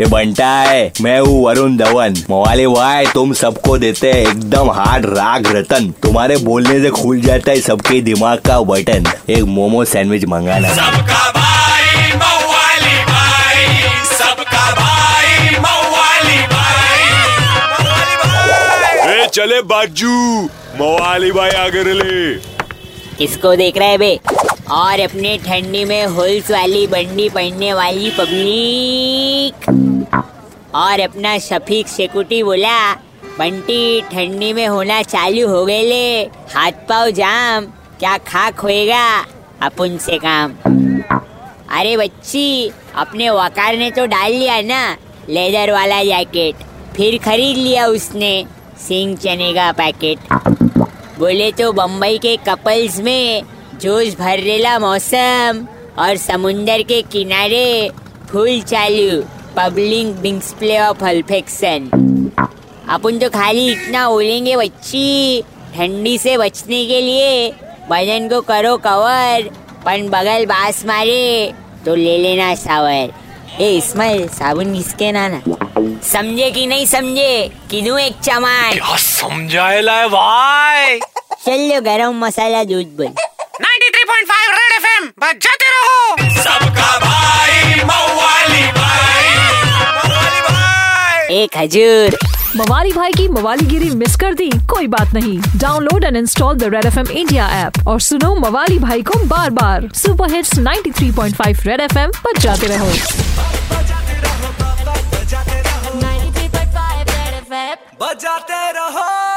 ये बनता है मैं हूँ वरुण धवन। मोवाली भाई तुम सबको देते हैं एकदम हार्ड राग रतन। तुम्हारे बोलने से खुल जाता है सबके दिमाग का बटन। एक मोमो सैंडविच मंगाना। सबका भाई मवाली भाई सबका भाई मवाली भाई। ए चले बाजू। मवाली भाई आगे ले किसको देख रहे हैं बे? और अपने ठंडी में होल्स वाली बंडी पहनने वाली पब्लिक। और अपना शफीक शेकुटी बोला, बंटी, ठंडी में होना चालू हो गए ले। हाथ पाव जाम, क्या खाक होएगा? अपन से काम। अरे बच्ची, अपने वकार ने तो डाल लिया ना, लेदर वाला जैकेट फिर खरीद लिया उसने, सिंग चने का पैकेट बोले तो बम्बई के कपल्स में जोश भरेला मौसम और समुंदर के किनारे फुल चालू पब्लिक डिस्प्ले ऑफ़ अल्फेक्शन अपन तो खाली इतना ओलेंगे बच्ची ठंडी से बचने के लिए। बदन को करो कवर पन बगल बास मारे तो ले लेना सावर ए इस्माइल साबुन घिसके ना ना समझे कि नहीं समझे? किनू एक चमान? है भाई? चल लो गरम मसाला दूध बोल। 93.5 रेड एफएम बजाते रहो। सबका भाई मवाली भाई। मवाली भाई। एक हजूर मवाली भाई की मवालीगिरी मिस कर दी कोई बात नहीं। Download and install the Red F M India app और सुनो मवाली भाई को बार बार super hits 93.5 Red F M पर जाते रहो। बजाते रहो।